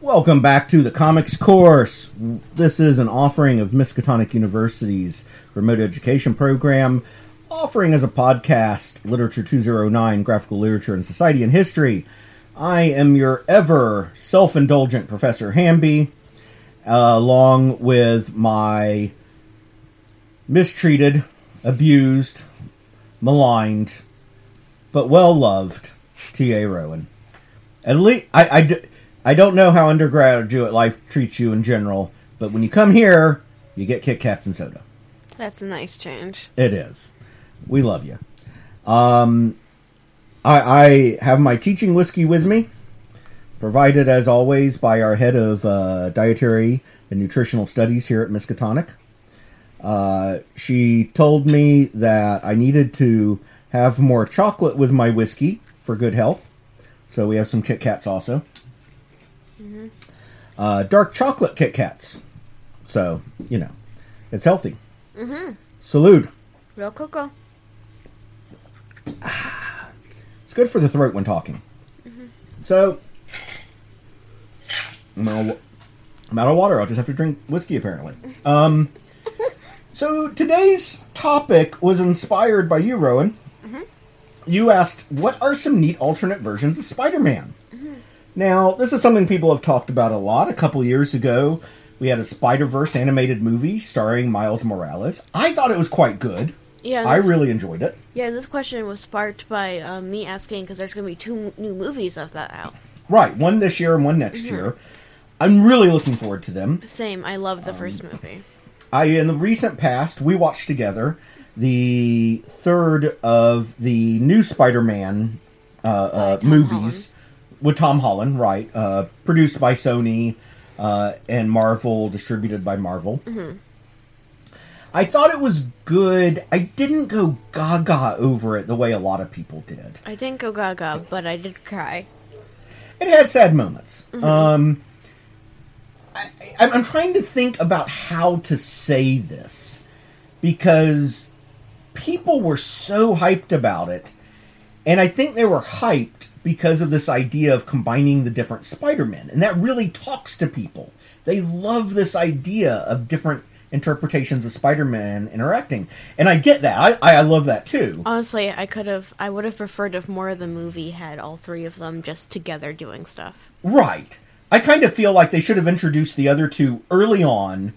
Welcome back to the comics course. This is an offering of Miskatonic University's remote education program, offering as a podcast Literature 209 Graphical Literature and Society and History. I am your ever self indulgent Professor Hamby, uh, along with my mistreated, abused, maligned, but well loved T.A. Rowan. At least, I, I don't know how undergraduate life treats you in general, but when you come here, you get Kit Kats and soda. That's a nice change. It is. We love you. Um, I, I have my teaching whiskey with me, provided as always by our head of uh, dietary and nutritional studies here at Miskatonic. Uh, she told me that I needed to have more chocolate with my whiskey for good health. So we have some Kit Kats also. Uh, dark chocolate Kit Kats. So, you know, it's healthy. Mm-hmm. Salute. Real cocoa. It's good for the throat when talking. So, I'm out, of, I'm out of water. I'll just have to drink whiskey apparently. Um, so today's topic was inspired by you, Rowan. You asked, "What are some neat alternate versions of Spider-Man?" Now, this is something people have talked about a lot. A couple years ago, we had a Spider-Verse animated movie starring Miles Morales. I thought it was quite good. Yeah, I really enjoyed it. yeah. This question was sparked by um, me asking because there's going to be two new movies of that out. Right, one this year and one next year. I'm really looking forward to them. Same. I love the Um, first movie. I in the recent past we watched together the third of the new Spider-Man uh, uh, movies with Tom Holland, right? Uh, produced by Sony uh, and Marvel, distributed by Marvel. I thought it was good. I didn't go gaga over it the way a lot of people did. I didn't go gaga, but I did cry. it had sad moments. Um, I, I, I'm trying to think about how to say this because people were so hyped about it, and I think they were hyped because of this idea of combining the different Spider-Men, and that really talks to people. They love this idea of different interpretations of Spider-Man interacting, and I get that. I, I love that too. Honestly, I could have. I would have preferred if more of the movie had all three of them just together doing stuff. Right. I kind of feel like they should have introduced the other two early on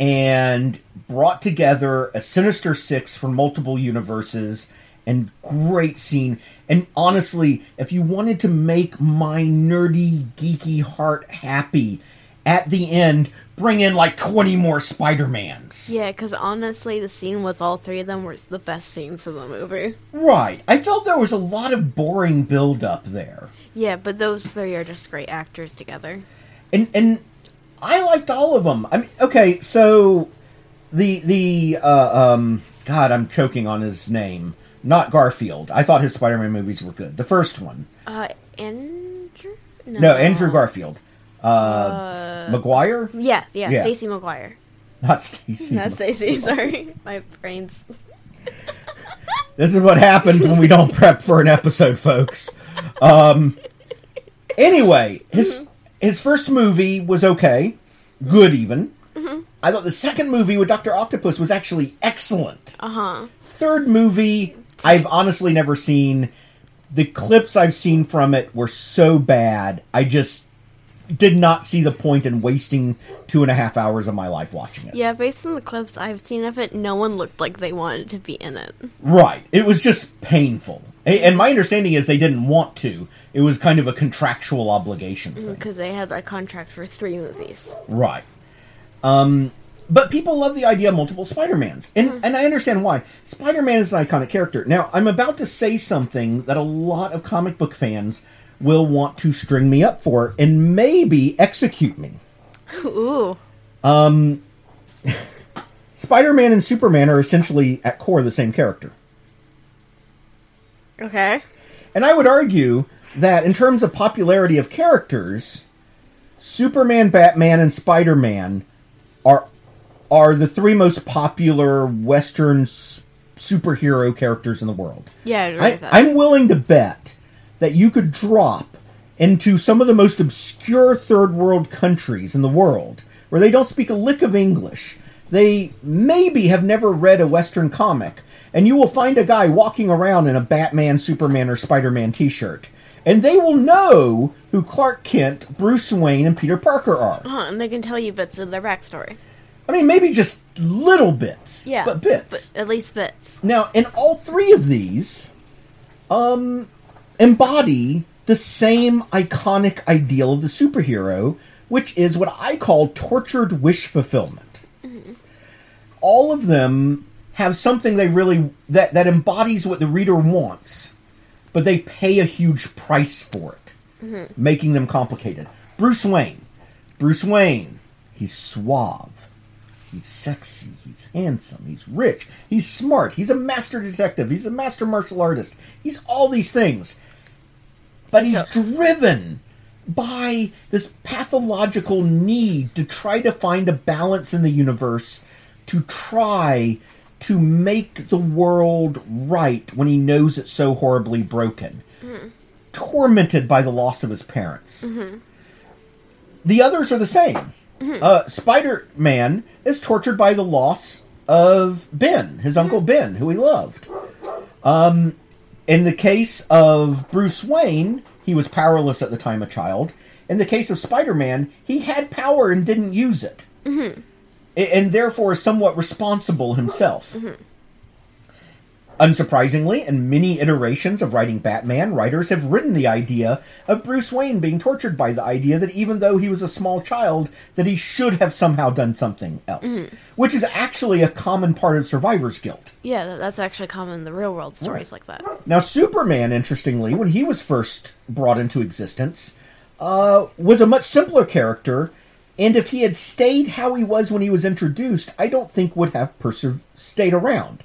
and brought together a Sinister Six from multiple universes and great scene. And honestly, if you wanted to make my nerdy, geeky heart happy, at the end, bring in like 20 more Spider-Mans. Yeah, because honestly, the scene with all three of them was the best scenes of the movie. Right. I felt there was a lot of boring build up there. Yeah, but those three are just great actors together. and and I liked all of them. I mean, okay, so the the uh, um, God, I'm choking on his name. Not Garfield. I thought his Spider-Man movies were good. The first one, Uh, Andrew? no, Andrew Garfield. Uh, Maguire, Yeah, yeah, Yeah. Stacy Maguire. not Stacy. Not Stacy. Sorry, my brain's. This is what happens when we don't prep for an episode, folks. Um, anyway, his his first movie was okay, good even. I thought the second movie with Doctor Octopus was actually excellent. Uh huh. Third movie, I've honestly never seen. The clips I've seen from it were so bad, I just did not see the point in wasting two and a half hours of my life watching it. Yeah, based on the clips I've seen of it, no one looked like they wanted to be in it. Right. It was just painful. And my understanding is they didn't want to. It was kind of a contractual obligation. Because they had a contract for three movies. Right. Um, but people love the idea of multiple Spider-Mans. And, hmm. and I understand why. Spider-Man is an iconic character. Now, I'm about to say something that a lot of comic book fans will want to string me up for and maybe execute me. Ooh. Um, Spider-Man and Superman are essentially at core the same character. Okay. And I would argue that in terms of popularity of characters, Superman, Batman, and Spider-Man are are the three most popular Western s- superhero characters in the world. Yeah, I agree I, with that. I'm willing to bet that you could drop into some of the most obscure third world countries in the world where they don't speak a lick of English. They maybe have never read a Western comic, and you will find a guy walking around in a Batman, Superman, or Spider Man t shirt. And they will know who Clark Kent, Bruce Wayne, and Peter Parker are. Uh-huh, and they can tell you bits of their backstory. I mean, maybe just little bits. Yeah, But bits. but at least bits. Now, in all three of these, um, embody the same iconic ideal of the superhero, which is what I call tortured wish fulfillment. All of them have something they really that that embodies what the reader wants, but they pay a huge price for it, making them complicated. Bruce Wayne, Bruce Wayne, he's suave. He's sexy. He's handsome. He's rich. He's smart. He's a master detective. He's a master martial artist. He's all these things. But he's So- driven by this pathological need to try to find a balance in the universe, to try to make the world right when he knows it's so horribly broken. Tormented by the loss of his parents. Mm-hmm. The others are the same. Uh, Spider Man is tortured by the loss of Ben, his uncle Ben, who he loved. Um, in the case of Bruce Wayne, he was powerless at the time a child. In the case of Spider Man, he had power and didn't use it. A- And therefore is somewhat responsible himself. Unsurprisingly, in many iterations of writing Batman, writers have written the idea of Bruce Wayne being tortured by the idea that even though he was a small child, that he should have somehow done something else, which is actually a common part of survivor's guilt. Yeah, that's actually common in the real world stories like that. Now, Superman, interestingly, when he was first brought into existence, uh, was a much simpler character, and if he had stayed how he was when he was introduced, I don't think would have perse- stayed around.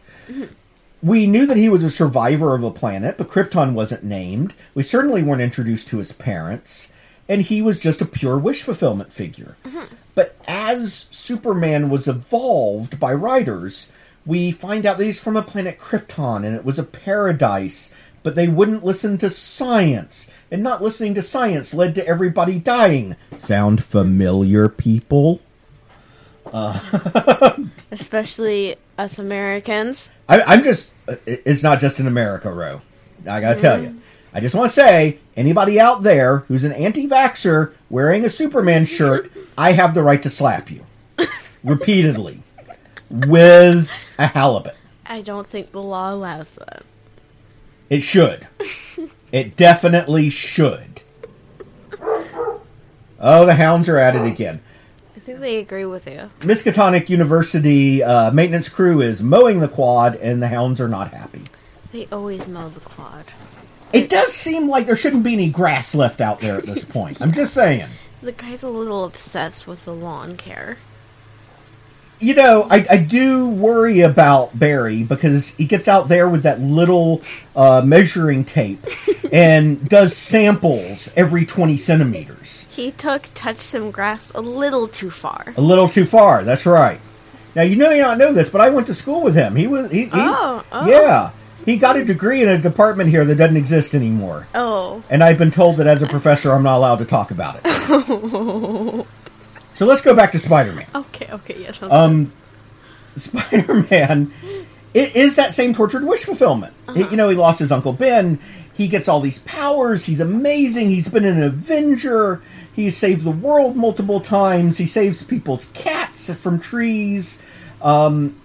We knew that he was a survivor of a planet, but Krypton wasn't named. We certainly weren't introduced to his parents, and he was just a pure wish fulfillment figure. Mm-hmm. But as Superman was evolved by writers, we find out that he's from a planet Krypton and it was a paradise, but they wouldn't listen to science. And not listening to science led to everybody dying. Sound familiar, people? Uh, Especially us Americans. I, I'm just. Uh, it's not just in America, Ro. I gotta tell you. Mm. I just want to say, anybody out there who's an anti-vaxxer wearing a Superman shirt, I have the right to slap you repeatedly with a halibut. I don't think the law allows that. It should. It definitely should. Oh, the hounds are at it again. I think they agree with you. Miskatonic University uh, maintenance crew is mowing the quad, and the hounds are not happy. They always mow the quad. It does seem like there shouldn't be any grass left out there at this point. I'm just saying. The guy's a little obsessed with the lawn care. You know, I, I do worry about Barry because he gets out there with that little uh, measuring tape and does samples every 20 centimeters. He took touched some grass a little too far. A little too far. That's right. Now you may not know this, but I went to school with him. He was he, he Oh, oh. yeah. He got a degree in a department here that doesn't exist anymore. Oh, And I've been told that as a professor I'm not allowed to talk about it. so let's go back to Spider-Man. okay, okay, yes. Yeah, Um Spider-Man it is that same tortured wish fulfillment. He- you know, he lost his uncle Ben. He gets all these powers. He's amazing. He's been an Avenger. He's saved the world multiple times. He saves people's cats from trees. Um,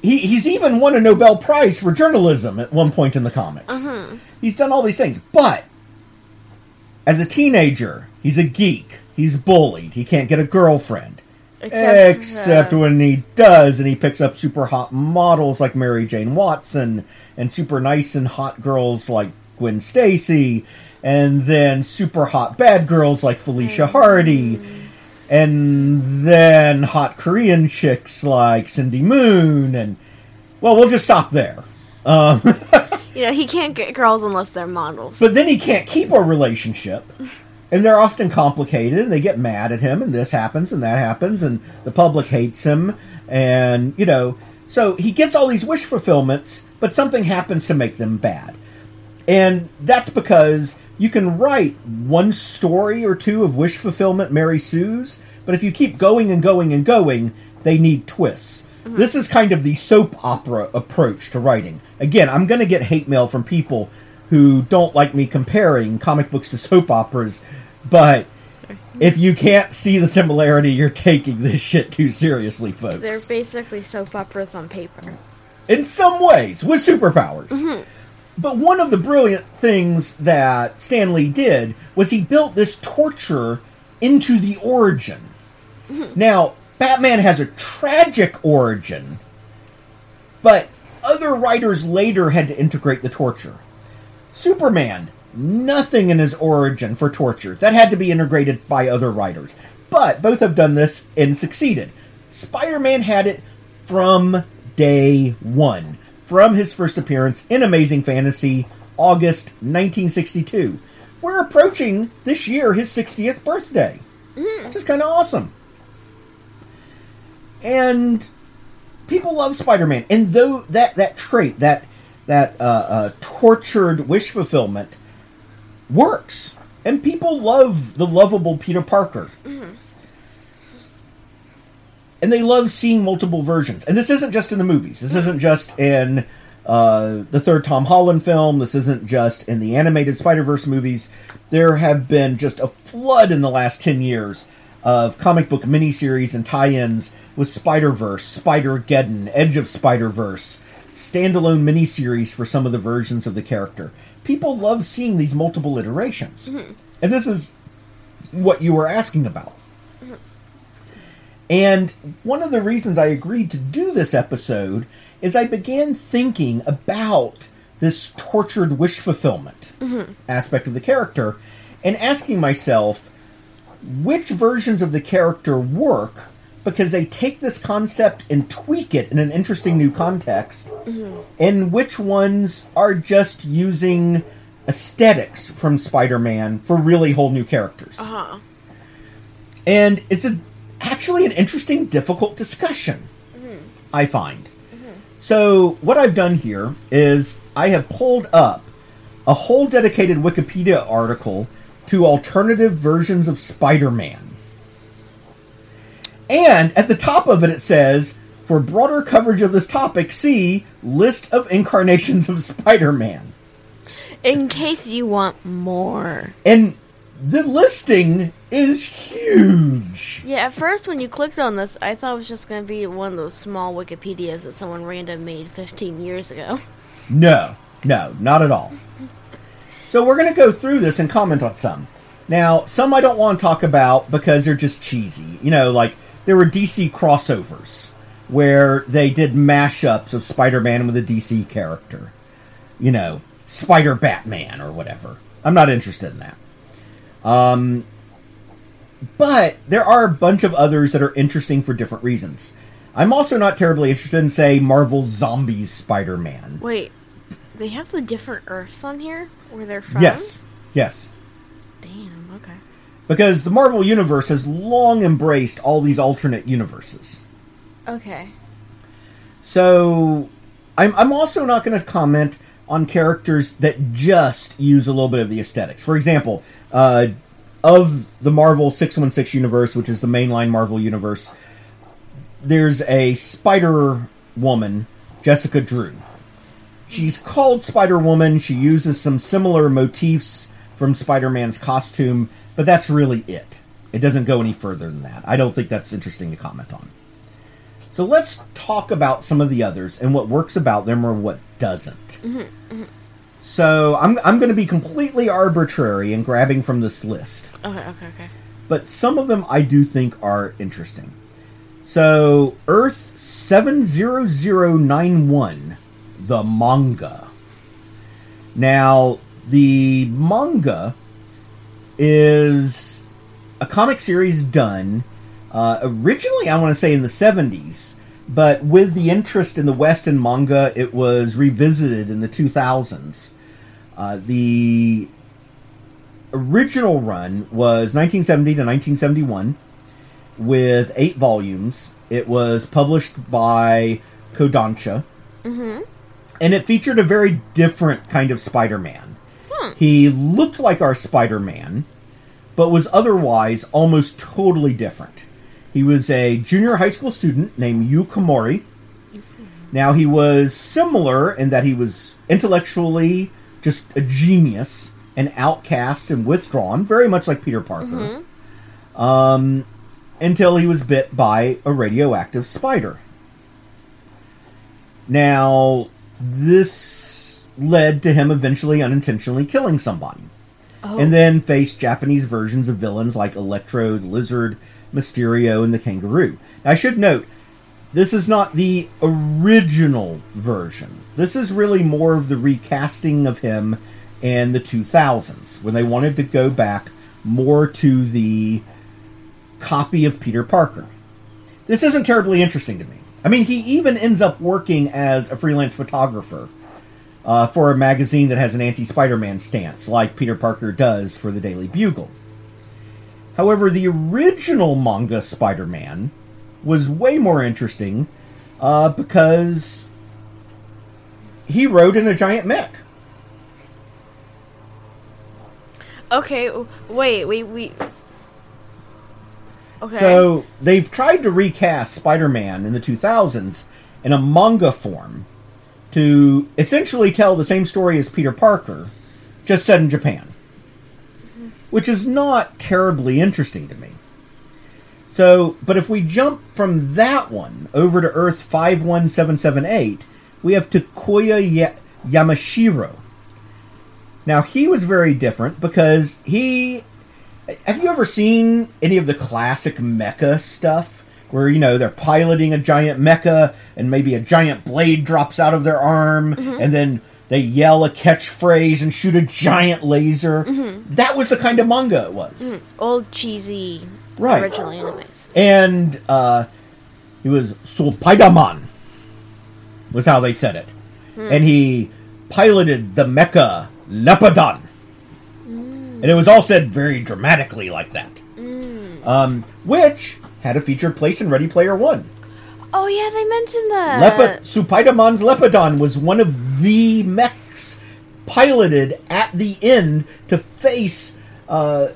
he, he's even won a Nobel Prize for journalism at one point in the comics. He's done all these things, but as a teenager, he's a geek. He's bullied. He can't get a girlfriend. Except, Except uh, when he does, and he picks up super hot models like Mary Jane Watson, and super nice and hot girls like Gwen Stacy, and then super hot bad girls like Felicia Hardy, and then hot Korean chicks like Cindy Moon, and well, we'll just stop there. Um, you know, he can't get girls unless they're models. but then he can't keep a relationship. And they're often complicated, and they get mad at him, and this happens, and that happens, and the public hates him, and, you know, so he gets all these wish fulfillments, but something happens to make them bad. And that's because You can write one story or two of wish fulfillment Mary Sue's, but if you keep going and going and going, they need twists. Mm-hmm. This is kind of the soap opera approach to writing. Again, I'm going to get hate mail from people who don't like me comparing comic books to soap operas, but if you can't see the similarity, you're taking this shit too seriously, folks. They're basically soap operas on paper. in some ways with superpowers. Mm-hmm. But one of the brilliant things that Stan Lee did was he built this torture into the origin. Mm-hmm. Now, Batman has a tragic origin, but other writers later had to integrate the torture. Superman, nothing in his origin for torture. That had to be integrated by other writers. But both have done this and succeeded. Spider Man had it from day one, from his first appearance in Amazing Fantasy, August 1962. We're approaching this year his 60th birthday, which is kind of awesome. And people love Spider-Man, and though that that trait, that that uh, uh, tortured wish fulfillment, works, and people love the lovable Peter Parker, and they love seeing multiple versions. And this isn't just in the movies. This isn't just in uh, the third Tom Holland film. This isn't just in the animated Spider Verse movies. There have been just a flood in the last ten years of comic book miniseries and tie-ins with Spider Verse, Spider Geddon, Edge of Spider Verse, standalone miniseries for some of the versions of the character. People love seeing these multiple iterations, mm-hmm. and this is what you were asking about. Mm-hmm. And one of the reasons I agreed to do this episode is I began thinking about this tortured wish fulfillment mm-hmm. aspect of the character and asking myself which versions of the character work because they take this concept and tweak it in an interesting new context, and which ones are just using aesthetics from Spider Man for really whole new characters. Uh-huh. And it's a actually an interesting, difficult discussion. I find. So what I've done here is I have pulled up a whole dedicated Wikipedia article to alternative versions of Spider-Man. And at the top of it, it says, for broader coverage of this topic, see list of incarnations of Spider-Man. In case you want more. And the listing is huge. Yeah, at first when you clicked on this, I thought it was just going to be one of those small Wikipedias that someone random made 15 years ago. No, no, not at all. So we're going to go through this and comment on some. Now, some I don't want to talk about because they're just cheesy. You know, like there were DC crossovers where they did mashups of Spider-Man with a DC character. You know, Spider Batman or whatever. I'm not interested in that. Um, but there are a bunch of others that are interesting for different reasons. I'm also not terribly interested in, say, Marvel Zombies Spider-Man. Wait, they have the different Earths on here where they're from? Yes, yes. Because the Marvel Universe has long embraced all these alternate universes. Okay. So I'm, I'm also not going to comment on characters that just use a little bit of the aesthetics. For example, uh, of the Marvel 616 universe, which is the mainline Marvel universe, there's a Spider Woman, Jessica Drew. She's called Spider Woman. She uses some similar motifs from Spider Man's costume, but that's really it. It doesn't go any further than that. I don't think that's interesting to comment on. So let's talk about some of the others and what works about them or what doesn't. So I'm, I'm going to be completely arbitrary and grabbing from this list Okay, okay, okay. but some of them I do think are interesting. So, Earth 70091, the manga. Now, the manga is a comic series done uh, originally, I want to say, in the 70s, but with the interest in the West in manga, it was revisited in the 2000s. Uh, the original run was 1970 to 1971 with eight volumes. It was published by Kodansha. And it featured a very different kind of Spider Man. He looked like our Spider Man, but was otherwise almost totally different. He was a junior high school student named Yu Komori. Now, he was similar in that he was intellectually just a genius, an outcast and withdrawn, very much like Peter Parker, um, until he was bit by a radioactive spider. Now, this led to him eventually unintentionally killing somebody. Oh. And then faced Japanese versions of villains like Electro, the Lizard, Mysterio, and the Kangaroo. Now, I should note, this is not the original version. This is really more of the recasting of him in the 2000s, when they wanted to go back more to the copy of Peter Parker. This isn't terribly interesting to me. I mean, he even ends up working as a freelance photographer uh, for a magazine that has an anti Spider Man stance, like Peter Parker does for the Daily Bugle. However, the original manga Spider Man was way more interesting uh, because he rode in a giant mech. Okay, wait, wait, wait. Okay. So they've tried to recast Spider-Man in the 2000s in a manga form to essentially tell the same story as Peter Parker, just set in Japan, which is not terribly interesting to me. So, but if we jump from that one over to Earth 51778, we have Takuya Ya- Yamashiro. Now, he was very different because he have you ever seen any of the classic mecha stuff where you know they're piloting a giant mecha and maybe a giant blade drops out of their arm mm-hmm. and then they yell a catchphrase and shoot a giant laser? Mm-hmm. That was the kind of manga it was. Mm-hmm. old cheesy Right. original animes. And uh, he was Supaidaman, was how they said it. Hmm. And he piloted the mecha Lepidon. Mm. And it was all said very dramatically like that. Mm. Um, which had a featured place in Ready Player One. Oh yeah, they mentioned that. Lepi- Supaidaman's Lepidon was one of the mechs piloted at the end to face uh,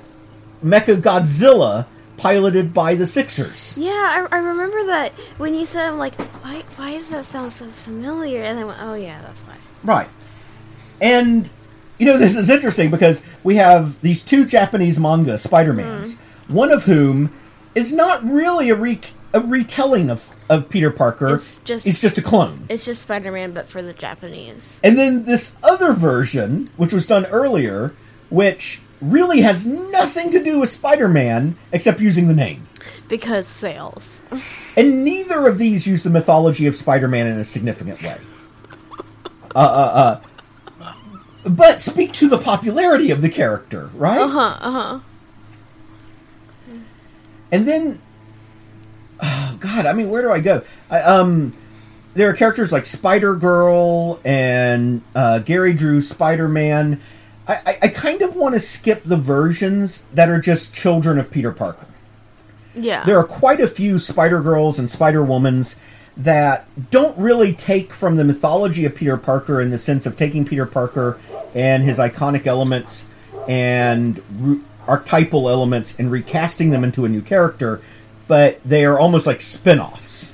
Mecha Godzilla, piloted by the Sixers. Yeah, I, I remember that when you said, I'm like, why, why does that sound so familiar? And I went, oh yeah, that's why. Right. And, you know, this is interesting because we have these two Japanese manga Spider Mans, one of whom is not really a, re- a retelling of, of Peter Parker. It's just- it's just a clone. It's just Spider-Man, but for the Japanese. And then this other version, which was done earlier, which really has nothing to do with Spider Man except using the name. Because sales. And neither of these use the mythology of Spider Man in a significant way. Uh, uh, uh. But speak to the popularity of the character, right? Uh huh, uh huh. And then, oh God, I mean, where do I go? I, um, there are characters like Spider Girl and uh, Gary Drew Spider Man. I, I, I kind of want to skip the versions that are just children of Peter Parker. Yeah. There are quite a few Spider Girls and Spider Womans that don't really take from the mythology of Peter Parker in the sense of taking Peter Parker and his iconic elements and archetypal elements and recasting them into a new character, but they are almost like spin offs.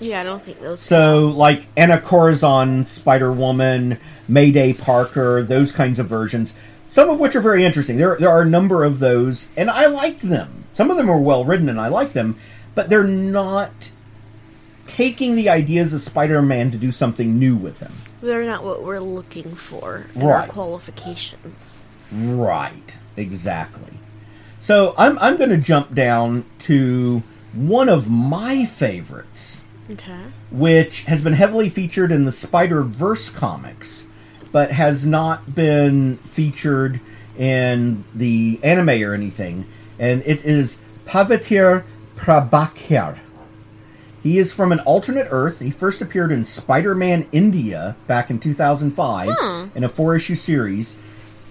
yeah, I don't think those. So, like Anya Corazon, Spider Woman, Mayday Parker, those kinds of versions, some of which are very interesting. There, there are a number of those, and I like them. Some of them are well written, and I like them, but they're not taking the ideas of Spider Man to do something new with them. They're not what we're looking for in our Right. qualifications. Right, exactly. So, I'm, I'm going to jump down to one of my favorites. Okay. which has been heavily featured in the Spider Verse comics, but has not been featured in the anime or anything. And it is Pavitr Prabhakar. He is from an alternate Earth. He first appeared in Spider Man India back in 2005 Hmm. in a four issue series.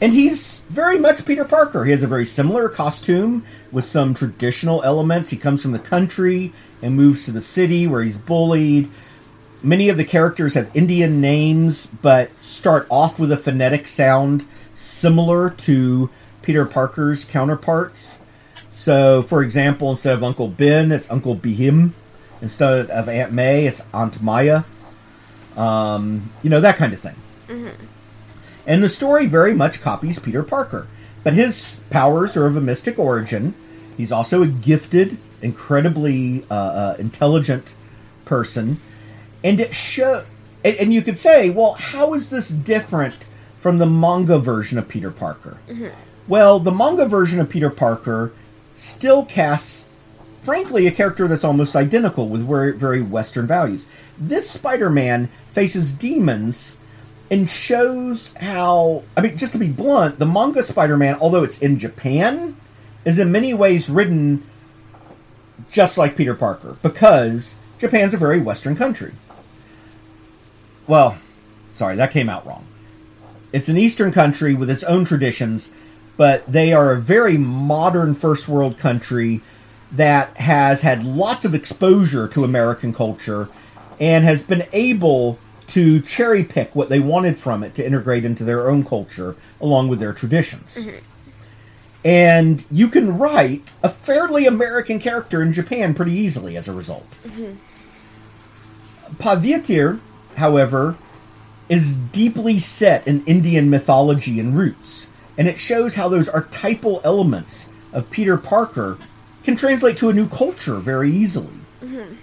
And he's very much Peter Parker. He has a very similar costume with some traditional elements. He comes from the country and moves to the city where he's bullied. Many of the characters have Indian names, but start off with a phonetic sound similar to Peter Parker's counterparts. So, for example, instead of Uncle Ben, it's Uncle Bhim. Instead of Aunt May, it's Aunt Maya. Um, you know, that kind of thing. And the story very much copies Peter Parker. But his powers are of a mystic origin. He's also a gifted, incredibly uh, uh, intelligent person. And it show, and, and you could say, well, how is this different from the manga version of Peter Parker? Well, the manga version of Peter Parker still casts, frankly, a character that's almost identical with very, very Western values. This Spider Man faces demons and shows how, I mean, just to be blunt, the manga Spider Man, although it's in Japan, is in many ways written just like Peter Parker because Japan's a very Western country. Well, sorry, that came out wrong. It's an Eastern country with its own traditions, but they are a very modern first world country that has had lots of exposure to American culture and has been able to cherry pick what they wanted from it to integrate into their own culture along with their traditions. Mm-hmm. And you can write a fairly American character in Japan pretty easily as a result. Mm-hmm. Pavitr, however, is deeply set in Indian mythology and roots, and it shows how those archetypal elements of Peter Parker can translate to a new culture very easily. Mm-hmm.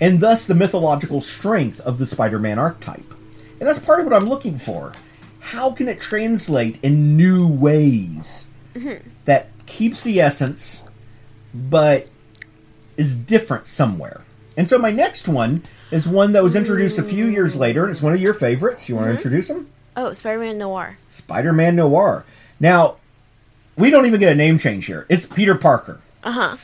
And thus the mythological strength of the Spider Man archetype. And that's part of what I'm looking for. How can it translate in new ways that keeps the essence, but is different somewhere? And so my next one is one that was introduced a few years later, and it's one of your favorites. You want to introduce him? Oh, Spider-Man Noir. Spider Man Noir. Now, we don't even get a name change here. It's Peter Parker. Uh huh.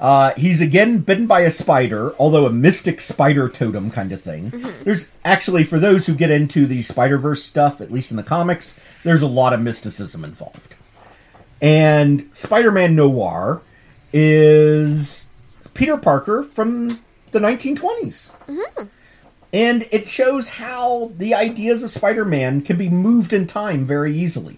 Uh, he's again bitten by a spider, although a mystic spider totem kind of thing. There's actually, for those who get into the Spider Verse stuff, at least in the comics, there's a lot of mysticism involved. And Spider Man Noir is Peter Parker from the 1920s. And it shows how the ideas of Spider Man can be moved in time very easily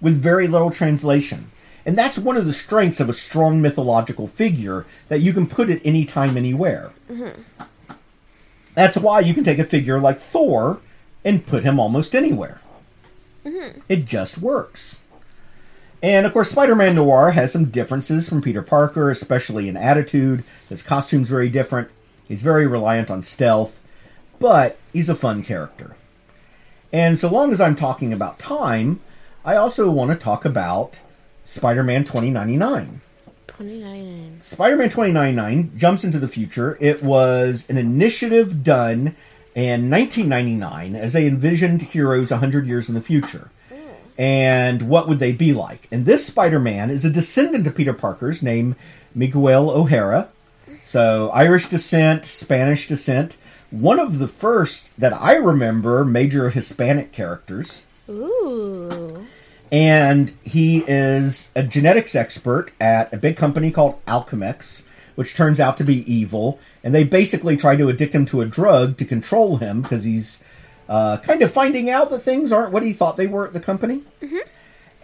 with very little translation. And that's one of the strengths of a strong mythological figure that you can put it anytime, anywhere. Mm-hmm. That's why you can take a figure like Thor and put him almost anywhere. Mm-hmm. It just works. And of course, Spider Man Noir has some differences from Peter Parker, especially in attitude. His costume's very different. He's very reliant on stealth, but he's a fun character. And so long as I'm talking about time, I also want to talk about Spider Man 2099. 29. Spider Man 2099 jumps into the future. It was an initiative done in 1999 as they envisioned heroes 100 years in the future. And what would they be like? And this Spider Man is a descendant of Peter Parker's named Miguel O'Hara. So, Irish descent, Spanish descent. One of the first that I remember major Hispanic characters Ooh. And he is a genetics expert at a big company called Alchemax, which turns out to be evil. And they basically try to addict him to a drug to control him because he's uh, kind of finding out that things aren't what he thought they were at the company.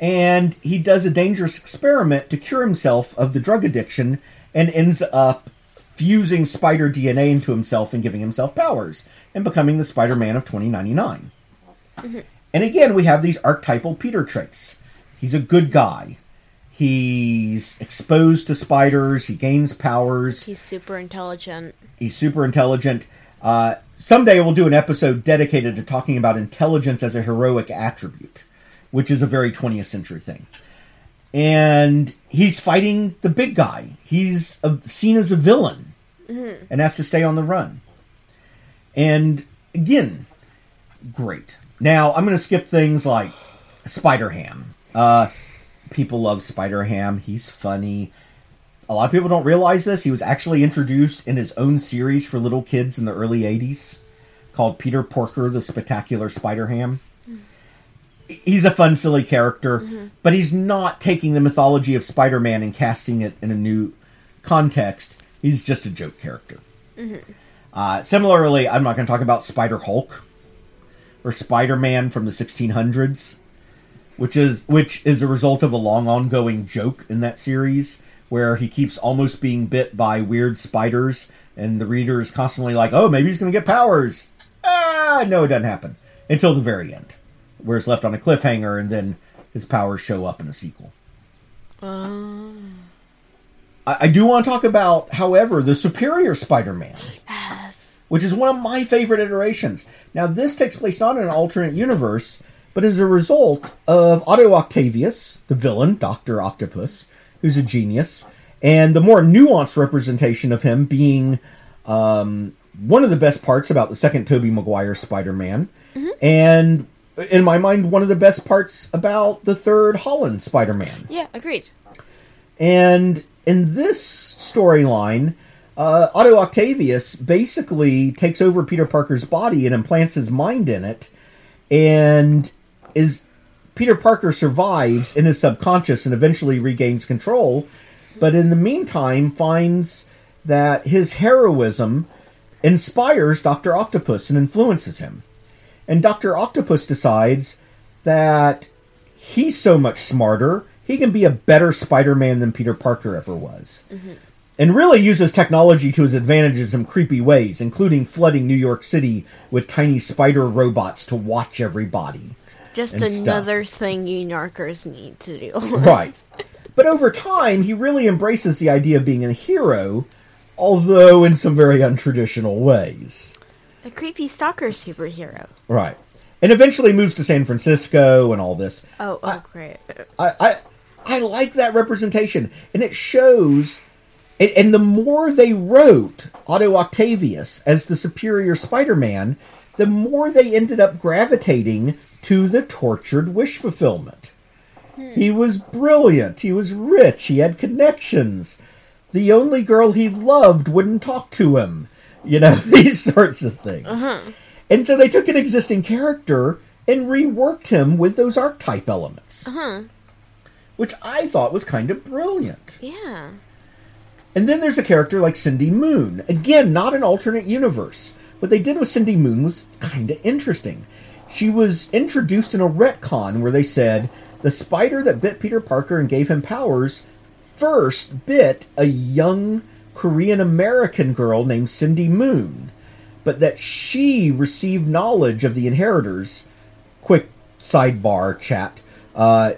And he does a dangerous experiment to cure himself of the drug addiction and ends up fusing spider DNA into himself and giving himself powers and becoming the Spider Man of 2099. And again, we have these archetypal Peter traits. He's a good guy. He's exposed to spiders. He gains powers. He's super intelligent. He's super intelligent. Uh, someday we'll do an episode dedicated to talking about intelligence as a heroic attribute, which is a very 20th century thing. And he's fighting the big guy. He's a, seen as a villain and has to stay on the run. And again, great. Now I'm going to skip things like Spider Ham. Uh, people love Spider Ham. He's funny. A lot of people don't realize this. He was actually introduced in his own series for little kids in the early 80s called Peter Porker, the Spectacular Spider Ham. He's a fun, silly character, but he's not taking the mythology of Spider Man and casting it in a new context. He's just a joke character. Uh, similarly, I'm not going to talk about Spider Hulk or Spider Man from the 1600s. which is which is a result of a long ongoing joke in that series where he keeps almost being bit by weird spiders, and the reader is constantly like, "Oh, maybe he's going to get powers." Ah, no, it doesn't happen until the very end, where it's left on a cliffhanger, and then his powers show up in a sequel. I, I do want to talk about, however, the Superior Spider-Man. Which is one of my favorite iterations. Now, this takes place not in an alternate universe, but as a result of Otto Octavius, the villain, Dr. Octopus, who's a genius, and the more nuanced representation of him being um, one of the best parts about the second Tobey Maguire Spider Man, and in my mind, one of the best parts about the third Holland Spider Man. Yeah, agreed. And in this storyline, uh, Otto Octavius basically takes over Peter Parker's body and implants his mind in it, and is Peter Parker survives in his subconscious and eventually regains control, but in the meantime finds that his heroism inspires Doctor Octopus and influences him, and Doctor Octopus decides that he's so much smarter, he can be a better Spider Man than Peter Parker ever was. And really uses technology to his advantage in some creepy ways, including flooding New York City with tiny spider robots to watch everybody. Just And stuff. another thing you narkers need to do. Right. But over time, he really embraces the idea of being a hero, although in some very untraditional ways. a creepy stalker superhero. Right. And eventually moves to San Francisco and all this. Oh, oh, great. I, I I like that representation, and it shows. And, and the more they wrote Otto Octavius as the superior Spider-Man, the more they ended up gravitating to the tortured wish fulfillment. Hmm. He was brilliant. He was rich. He had connections. The only girl he loved wouldn't talk to him. You know, these sorts of things. Uh-huh. And so they took an existing character and reworked him with those archetype elements. Uh-huh. Which I thought was kind of brilliant. Yeah. And then there's a character like Cindy Moon. Again, not an alternate universe. What they did with Cindy Moon was kind of interesting. She was introduced in a retcon where they said the spider that bit Peter Parker and gave him powers first bit a young Korean American girl named Cindy Moon, but that she received knowledge of the inheritors. Quick sidebar chat. Uh,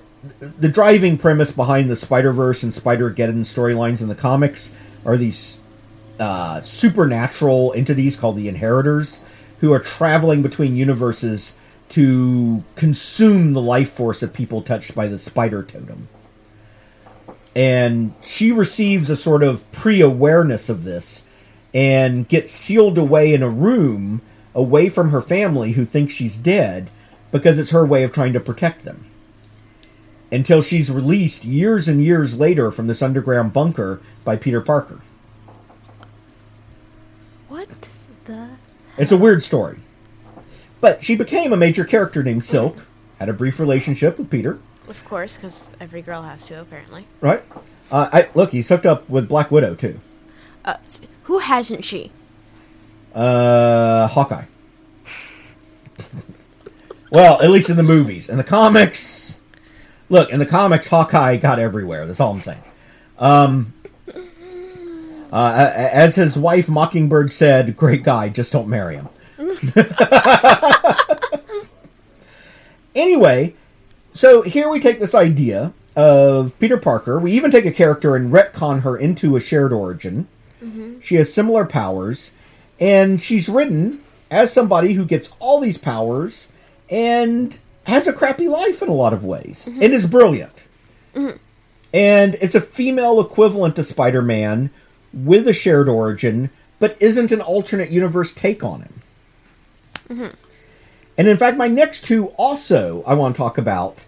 the driving premise behind the Spider Verse and Spider Geddon storylines in the comics are these uh, supernatural entities called the Inheritors, who are traveling between universes to consume the life force of people touched by the Spider Totem. And she receives a sort of pre awareness of this and gets sealed away in a room away from her family who thinks she's dead because it's her way of trying to protect them until she's released years and years later from this underground bunker by Peter Parker. What the? It's a weird story. But she became a major character named Silk, had a brief relationship with Peter, Of course, because every girl has to, apparently. right? Uh, I, look, he's hooked up with Black Widow, too. Uh, who hasn't she? Uh, Hawkeye. well, at least in the movies. In the comics, look, in the comics, Hawkeye got everywhere. That's all I'm saying. Um, uh, as his wife Mockingbird said, "Great guy, just don't marry him." anyway, so here we take this idea of Peter Parker. We even take a character and retcon her into a shared origin. She has similar powers, and she's written as somebody who gets all these powers and has a crappy life in a lot of ways and is brilliant. And it's a female equivalent to Spider Man with a shared origin, but isn't an alternate universe take on him. And in fact, my next two also I want to talk about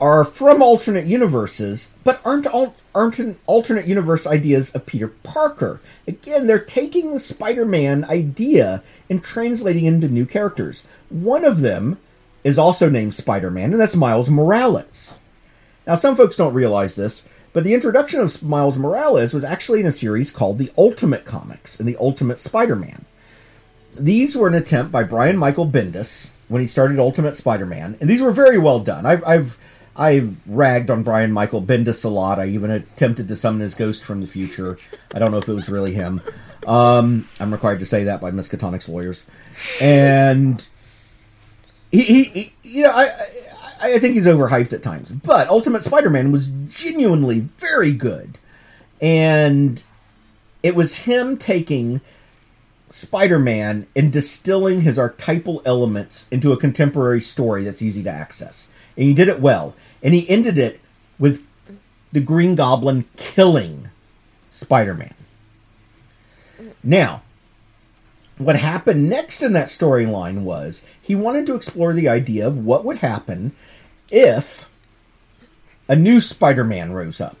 are from alternate universes, but aren't aren't alternate universe ideas of Peter Parker. Again, they're taking the Spider-Man idea and translating into new characters. One of them is also named Spider-Man, and that's Miles Morales. Now, some folks don't realize this, but the introduction of Miles Morales was actually in a series called the Ultimate Comics and the Ultimate Spider-Man. These were an attempt by Brian Michael Bendis when he started Ultimate Spider-Man, and these were very well done. I've I've I've ragged on Brian Michael Bendis a lot. I even attempted to summon his ghost from the future. I don't know if it was really him. Um, I'm required to say that by Miskatonic's lawyers, and he, he, you know, I, I I think he's overhyped at times. But Ultimate Spider-Man was genuinely very good, and it was him taking Spider-Man and distilling his archetypal elements into a contemporary story that's easy to access. And he did it well. And he ended it with the Green Goblin killing Spider-Man. Now, what happened next in that storyline was he wanted to explore the idea of what would happen if a new Spider-Man rose up.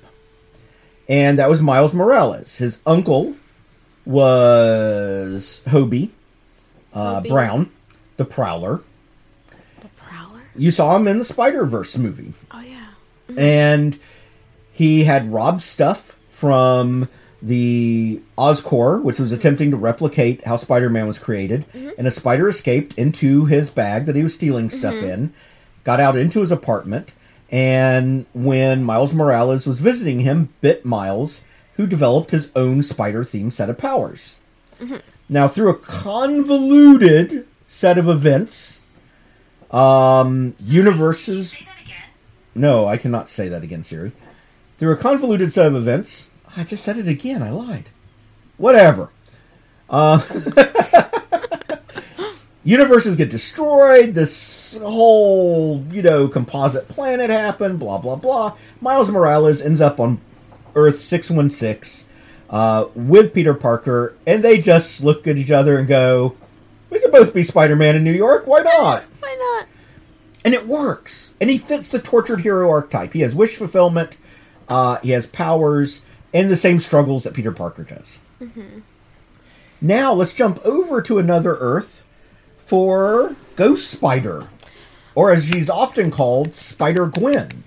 And that was Miles Morales. His uncle was Hobie, uh, Hobie. Brown, the Prowler. The Prowler? You saw him in the Spider Verse movie, Oh, yeah. and he had robbed stuff from the Oscorp, which was attempting to replicate how Spider-Man was created. Mm-hmm. And a spider escaped into his bag that he was stealing mm-hmm. stuff in, got out into his apartment, and when Miles Morales was visiting him, bit Miles, who developed his own spider-themed set of powers. Mm-hmm. Now, through a convoluted set of events, um, universes. No, I cannot say that again, Siri. Through a convoluted set of events. I just said it again. I lied. Whatever. Uh, universes get destroyed. This whole, you know, composite planet happened. Blah blah blah. Miles Morales ends up on Earth six one six uh, with Peter Parker, and they just look at each other and go, "We could both be Spider Man in New York. Why not?" Why not? and it works. And he fits the tortured hero archetype. He has wish fulfillment, uh, he has powers, and the same struggles that Peter Parker does. Mm-hmm. Now let's jump over to another Earth for Ghost Spider, or as she's often called, Spider Gwen.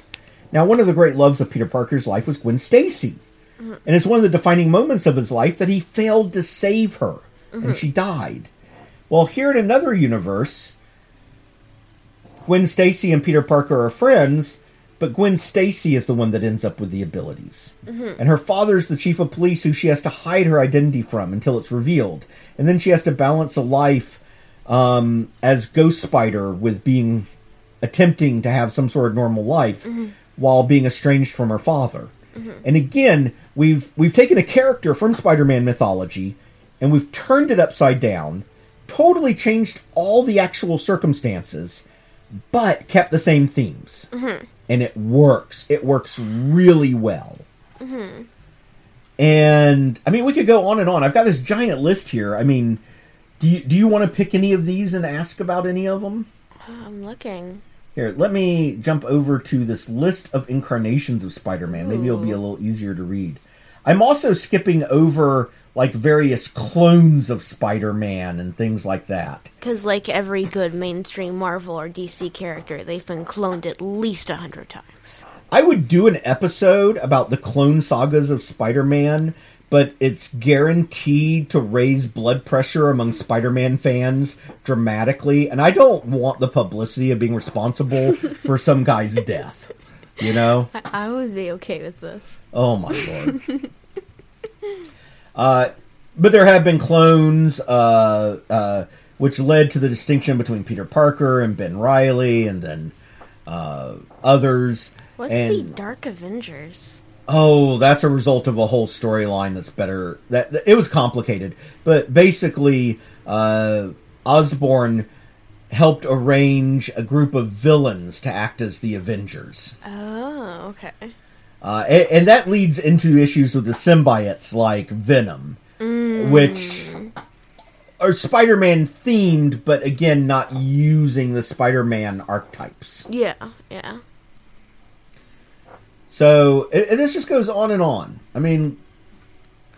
Now, one of the great loves of Peter Parker's life was Gwen Stacy. Mm-hmm. And it's one of the defining moments of his life that he failed to save her, and mm-hmm. she died. Well, here in another universe, Gwen Stacy and Peter Parker are friends, but Gwen Stacy is the one that ends up with the abilities. Mm-hmm. And her father's the chief of police who she has to hide her identity from until it's revealed. And then she has to balance a life um, as Ghost Spider with being attempting to have some sort of normal life mm-hmm. while being estranged from her father. Mm-hmm. And again, we've we've taken a character from Spider-Man mythology and we've turned it upside down, totally changed all the actual circumstances, but kept the same themes. And it works. It works really well. Mm-hmm. And I mean, we could go on and on. I've got this giant list here. I mean, do you do you want to pick any of these and ask about any of them? I'm looking. Here, let me jump over to this list of incarnations of Spider-Man. Maybe it'll be a little easier to read. I'm also skipping over like various clones of Spider-Man and things like that. Because, like every good mainstream Marvel or DC character, they've been cloned at least a hundred times. I would do an episode about the clone sagas of Spider-Man, but it's guaranteed to raise blood pressure among Spider-Man fans dramatically, and I don't want the publicity of being responsible for some guy's death. You know? I, I would be okay with this. Oh my lord. uh, but there have been clones, uh, uh, which led to the distinction between Peter Parker and Ben Riley, and then uh, others. What's and the Dark Avengers? oh, that's a result of a whole storyline that's better. That, that- it was complicated, but basically, uh, Osborn helped arrange a group of villains to act as the Avengers. Oh, okay. Uh, and, and that leads into issues with the symbiotes like Venom, which are Spider Man themed, but again, not using the Spider Man archetypes. Yeah, yeah. So, and this just goes on and on. I mean,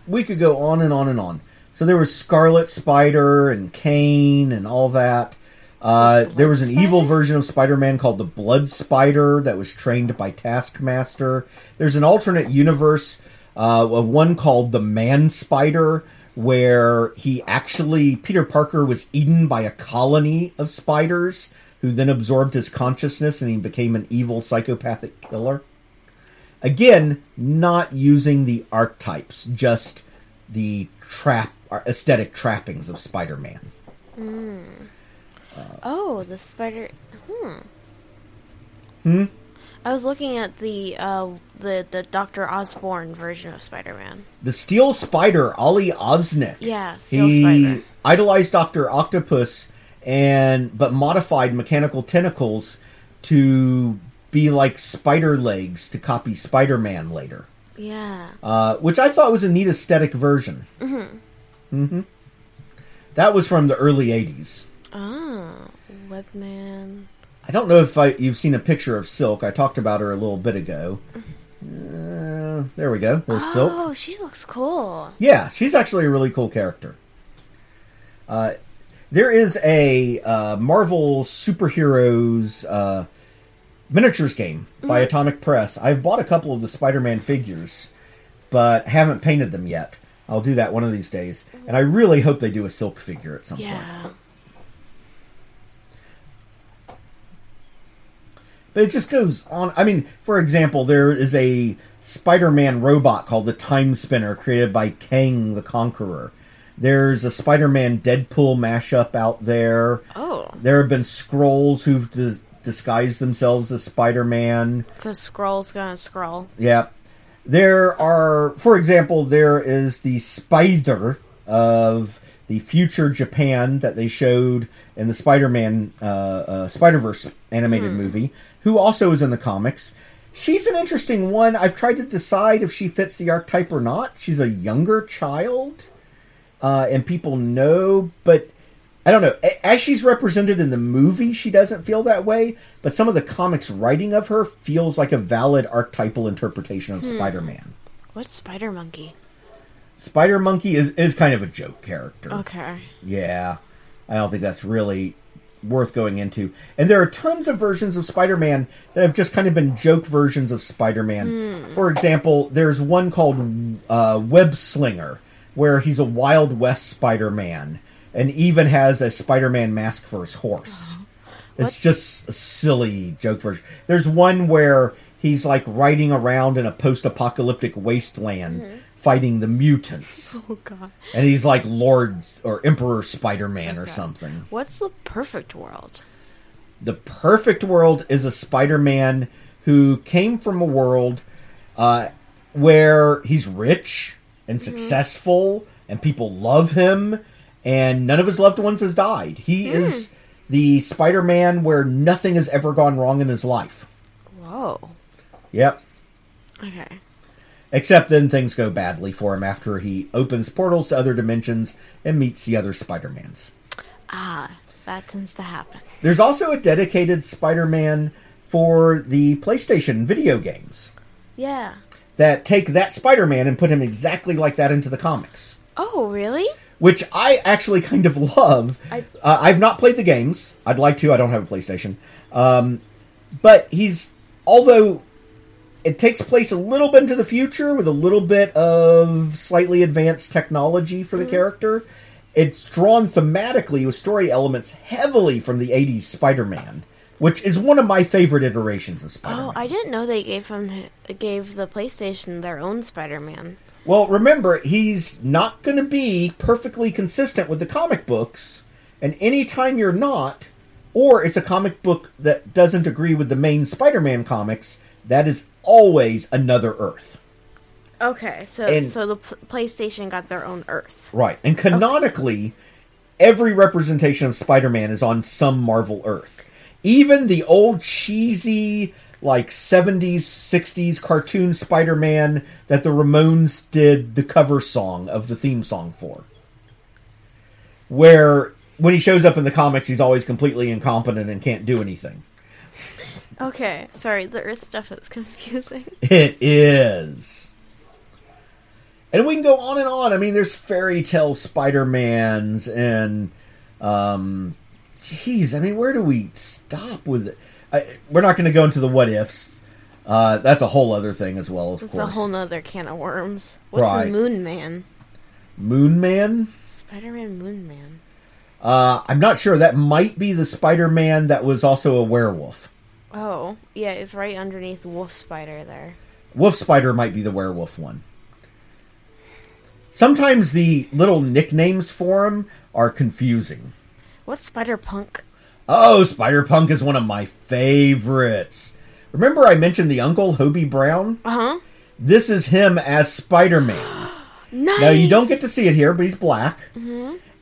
we could go on and on and on. So there was Scarlet Spider and Kaine and all that. Uh, there was an evil version of Spider-Man called the Blood Spider that was trained by Taskmaster. There's an alternate universe uh, of one called the Man Spider, where he actually Peter Parker was eaten by a colony of spiders who then absorbed his consciousness and he became an evil psychopathic killer. Again, not using the archetypes, just the trap aesthetic trappings of Spider-Man. Oh, the spider. Hmm. Hmm? I was looking at the uh, the the Doctor Osborne version of Spider-Man. The Steel Spider, Ollie Osnick. Yeah, Steel he Spider. idolized Doctor Octopus, and but modified mechanical tentacles to be like spider legs to copy Spider-Man later, Yeah. uh, which I thought was a neat aesthetic version. Mm-hmm. Mm-hmm. That was from the early '80s. Oh, Webman. I don't know if I, you've seen a picture of Silk. I talked about her a little bit ago. Uh, there we go. There's Silk. Oh, she looks cool. Yeah, she's actually a really cool character. Uh, there is a uh, Marvel superheroes uh, miniatures game by Atomic Press. I've bought a couple of the Spider-Man figures, but haven't painted them yet. I'll do that one of these days, and I really hope they do a Silk figure at some point. But it just goes on. I mean, for example, there is a Spider-Man robot called the Time Spinner, created by Kang the Conqueror. There's a Spider-Man Deadpool mashup out there. Oh, There have been Skrulls who've dis- disguised themselves as Spider-Man. because Skrull's gonna scroll. Yeah. There are, for example, there is the Spider of the future Japan that they showed in the Spider-Man uh, uh, Spider-Verse animated movie, who also is in the comics. She's an interesting one. I've tried to decide if she fits the archetype or not. She's a younger child, uh, and people know, but I don't know. As she's represented in the movie, she doesn't feel that way, but some of the comics writing of her feels like a valid archetypal interpretation of Spider-Man. What's Spider Monkey? Spider Monkey is, is kind of a joke character. Okay. Yeah. I don't think that's really worth going into. And there are tons of versions of Spider Man that have just kind of been joke versions of Spider Man. For example, there's one called uh, Web Slinger, where he's a Wild West Spider Man and even has a Spider Man mask for his horse. It's just a silly joke version. There's one where he's like riding around in a post apocalyptic wasteland fighting the mutants Oh God. and he's like Lord or Emperor Spider Man or Okay. something. What's the perfect world? The perfect world is a Spider Man who came from a world uh, where he's rich and successful and people love him, and none of his loved ones has died. He is the Spider Man where nothing has ever gone wrong in his life. Whoa. Yep. Okay. Except then things go badly for him after he opens portals to other dimensions and meets the other Spider Mans. Ah, that tends to happen. There's also a dedicated Spider-Man for the PlayStation video games Yeah. that take that Spider-Man and put him exactly like that into the comics, Oh, really? which I actually kind of love. I- Uh, I've not played the games. I'd like to. I don't have a PlayStation. Um, but he's although it takes place a little bit into the future with a little bit of slightly advanced technology for the mm-hmm. character. It's drawn thematically with story elements heavily from the 80s Spider-Man, which is one of my favorite iterations of oh, Spider-Man. Oh, I didn't know they gave him gave the PlayStation their own Spider-Man. Well, remember, he's not going to be perfectly consistent with the comic books, and anytime you're not, or it's a comic book that doesn't agree with the main Spider Man comics, that is always another Earth. Okay, so And- so the pl- PlayStation got their own Earth. Right. And canonically, every representation of Spider Man is on some Marvel Earth. Even the old cheesy, like 70s, 60s cartoon Spider Man that the Ramones did the cover song of the theme song for. Where when he shows up in the comics, he's always completely incompetent and can't do anything. Okay, sorry, the Earth stuff is confusing. It is. And we can go on and on. I mean, there's fairy tale Spider-Mans and, um, jeez, I mean, where do we stop with it? I, we're not going to go into the what ifs. Uh, that's a whole other thing as well, of It's course. a whole nother can of worms. What's Right. a Moon Man? Moon Man. Spider-Man, Moon Man. Uh, I'm not sure. That might be the Spider Man that was also a werewolf. Oh, yeah, it's right underneath Wolf Spider there. Wolf Spider might be the werewolf one. Sometimes the little nicknames for him are confusing. What's Spider Punk? Oh, Spider Punk is one of my favorites. Remember I mentioned the uncle, Hobie Brown? Uh huh. This is him as Spider Man. Nice. Now, you don't get to see it here, but he's black.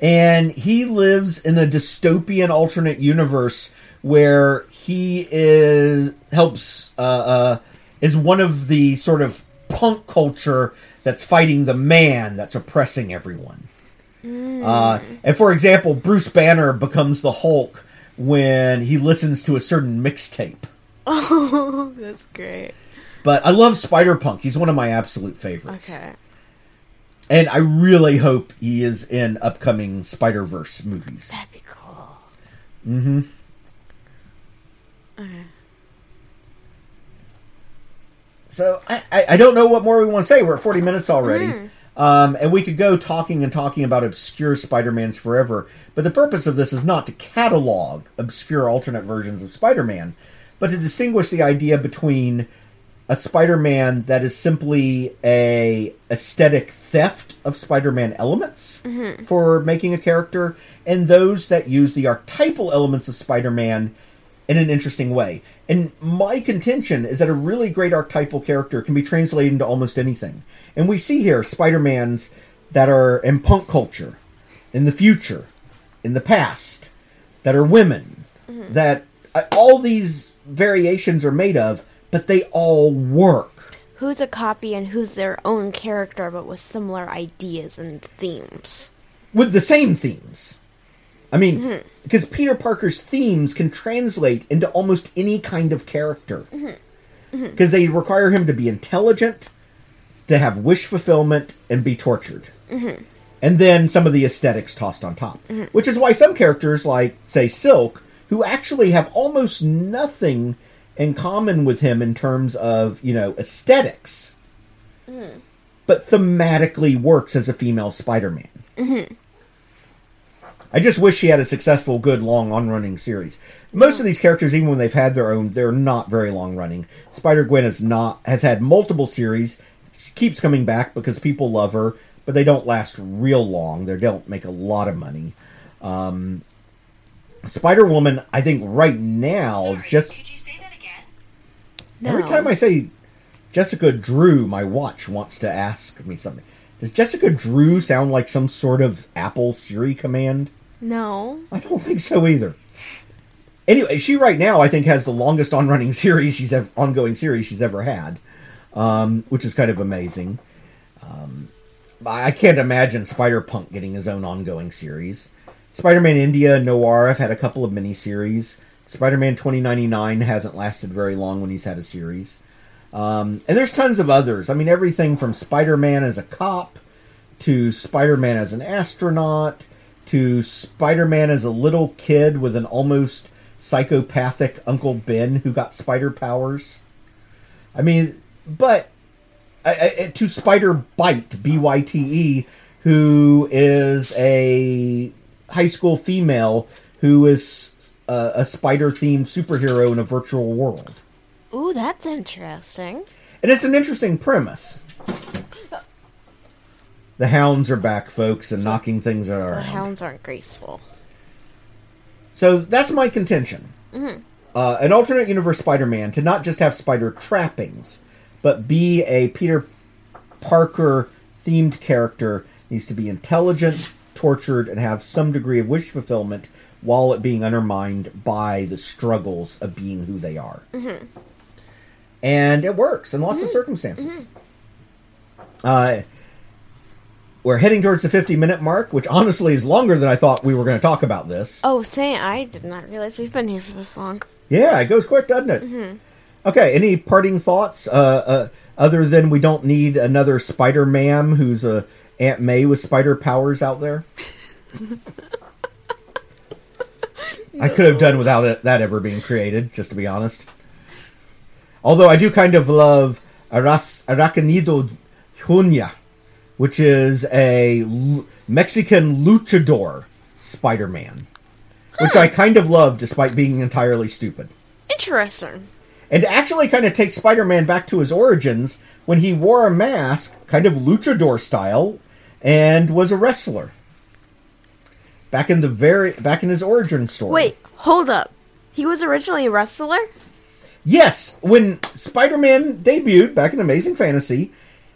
And he lives in a dystopian alternate universe where he is helps uh, uh, is one of the sort of punk culture that's fighting the man that's oppressing everyone. Uh, and for example, Bruce Banner becomes the Hulk when he listens to a certain mixtape. Oh, that's great. But I love Spider Punk. He's one of my absolute favorites. Okay. And I really hope he is in upcoming Spider Verse movies. That'd be cool. Mm-hmm. Okay. So I, I, I don't know what more we want to say. We're at 40 minutes already. Um, and we could go talking and talking about obscure Spider-Mans forever. But the purpose of this is not to catalog obscure alternate versions of Spider-Man, but to distinguish the idea between a Spider-Man that is simply a aesthetic theft of Spider-Man elements for making a character, and those that use the archetypal elements of Spider-Man in an interesting way. And my contention is that a really great archetypal character can be translated into almost anything. And we see here Spider-Mans that are in punk culture, in the future, in the past, that are women, that uh, all these variations are made of, but they all work. Who's a copy and who's their own character, but with similar ideas and themes? with the same themes. I mean, mm-hmm. because Peter Parker's themes can translate into almost any kind of character. Mm-hmm. Mm-hmm. Because they require him to be intelligent, to have wish fulfillment, and be tortured. And then some of the aesthetics tossed on top. Which is why some characters, like, say, Silk, who actually have almost nothing in common with him in terms of, you know, aesthetics, but thematically works as a female Spider Man. I just wish she had a successful, good, long, on-running series. Most of these characters, even when they've had their own, they're not very long-running. Spider Gwen is not has had multiple series. She keeps coming back because people love her, but they don't last real long. They don't make a lot of money. Um, Spider Woman, I think right now, Sorry, just could you say that again? No. every time I say Jessica Drew, my watch wants to ask me something. Does Jessica Drew sound like some sort of Apple Siri command? No. I don't think so either. Anyway, she right now I think has the longest on-running series she's ever, ongoing series she's ever had, um, which is kind of amazing. Um, I can't imagine Spider Punk getting his own ongoing series. Spider-Man India and Noir have had a couple of miniseries. Spider-Man 2099 hasn't lasted very long when he's had a series. Um, and there's tons of others. I mean, everything from Spider-Man as a cop to Spider-Man as an astronaut to Spider-Man as a little kid with an almost psychopathic Uncle Ben who got spider powers. I mean, but I, I, to Spider Bite, B Y T E, who is a high school female who is uh, a, a spider themed superhero in a virtual world. Ooh, that's interesting. And it's an interesting premise. The hounds are back, folks, and knocking things are The hounds aren't graceful. So that's my contention. Uh, an alternate universe Spider-Man to not just have spider trappings, but be a Peter Parker themed character needs to be intelligent, tortured, and have some degree of wish fulfillment while it being undermined by the struggles of being who they are. And it works in lots of circumstances. Uh, we're heading towards the 50 minute mark, which honestly is longer than I thought we were going to talk about this. Oh, say I did not realize we've been here for this long. Yeah, it goes quick, doesn't it? Okay, any parting thoughts? Uh, uh, other than we don't need another Spider Man who's a Aunt May with spider powers out there. I could have done without it, that ever being created, just to be honest. Although I do kind of love Aras, Arachnido Hunya, which is a l- Mexican luchador Spider Man, which I hmm. kind of love despite being entirely stupid. Interesting. And actually kind of takes Spider Man back to his origins when he wore a mask, kind of luchador style, and was a wrestler. Back in the very back in his origin story. Wait, hold up. He was originally a wrestler? Yes, when Spider-Man debuted back in Amazing Fantasy,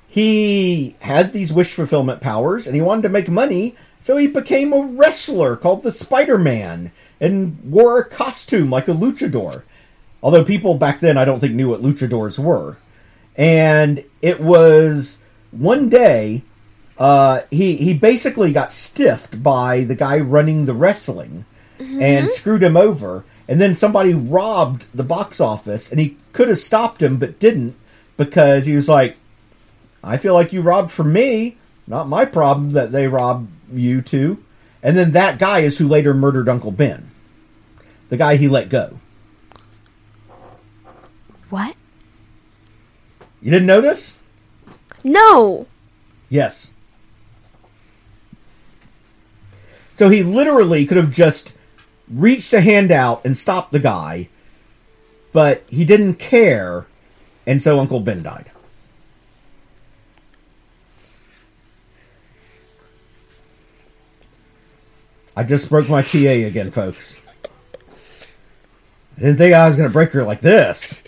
he had these wish fulfillment powers and he wanted to make money, so he became a wrestler called the Spider-Man and wore a costume like a luchador. Although people back then I don't think knew what luchadors were. And it was one day uh, he he basically got stiffed by the guy running the wrestling and screwed him over. And then somebody robbed the box office, and he could have stopped him, but didn't because he was like, "I feel like you robbed from me. Not my problem that they robbed you too." And then that guy is who later murdered Uncle Ben, the guy he let go. What? You didn't notice? No! Yes. So he literally could have just reached a hand out and stopped the guy, but he didn't care, and so Uncle Ben died. I just broke my TA again, folks. I didn't think I was going to break her like this.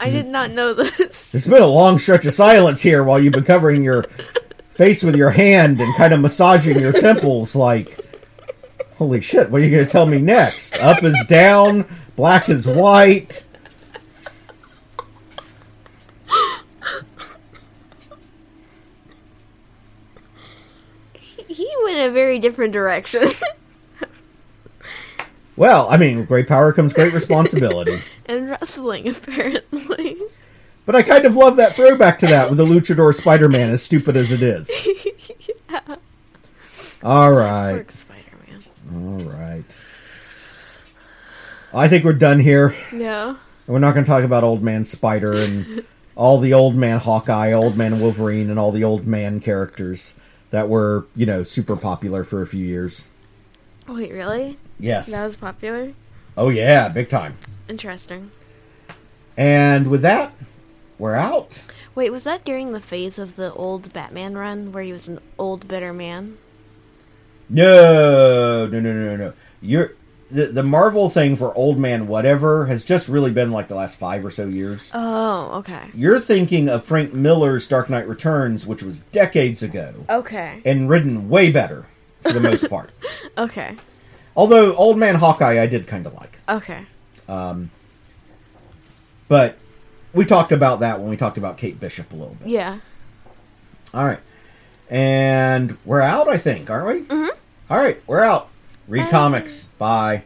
I did not know this. There's been a long stretch of silence here while you've been covering your face with your hand and kind of massaging your temples like, holy shit, what are you going to tell me next? Up is down, black is white. He a very different direction. Well, I mean, great power comes great responsibility. and wrestling, apparently. But I kind of love that throwback to that with the luchador Spider Man, as stupid as it is. yeah. All right. Work Spider-Man. All right. I think we're done here. Yeah. We're not going to talk about Old Man Spider and all the Old Man Hawkeye, Old Man Wolverine, and all the Old Man characters that were, you know, super popular for a few years. Wait, really? Yes. That was popular? Oh, yeah, big time. Interesting. And with that, we're out. Wait, was that during the phase of the old Batman run where he was an old bitter man? No, no, no, no, no. You're. The, the Marvel thing for Old Man Whatever has just really been like the last five or so years. Oh, okay. You're thinking of Frank Miller's Dark Knight Returns, which was decades ago, Okay. and written way better for the most part. Okay. Although Old Man Hawkeye I did kind of like. Okay. Um. But we talked about that when we talked about Kate Bishop a little bit. Yeah. All right. And we're out, I think, aren't we? Mm-hmm. All right, we're out. Read Bye. comics. Bye.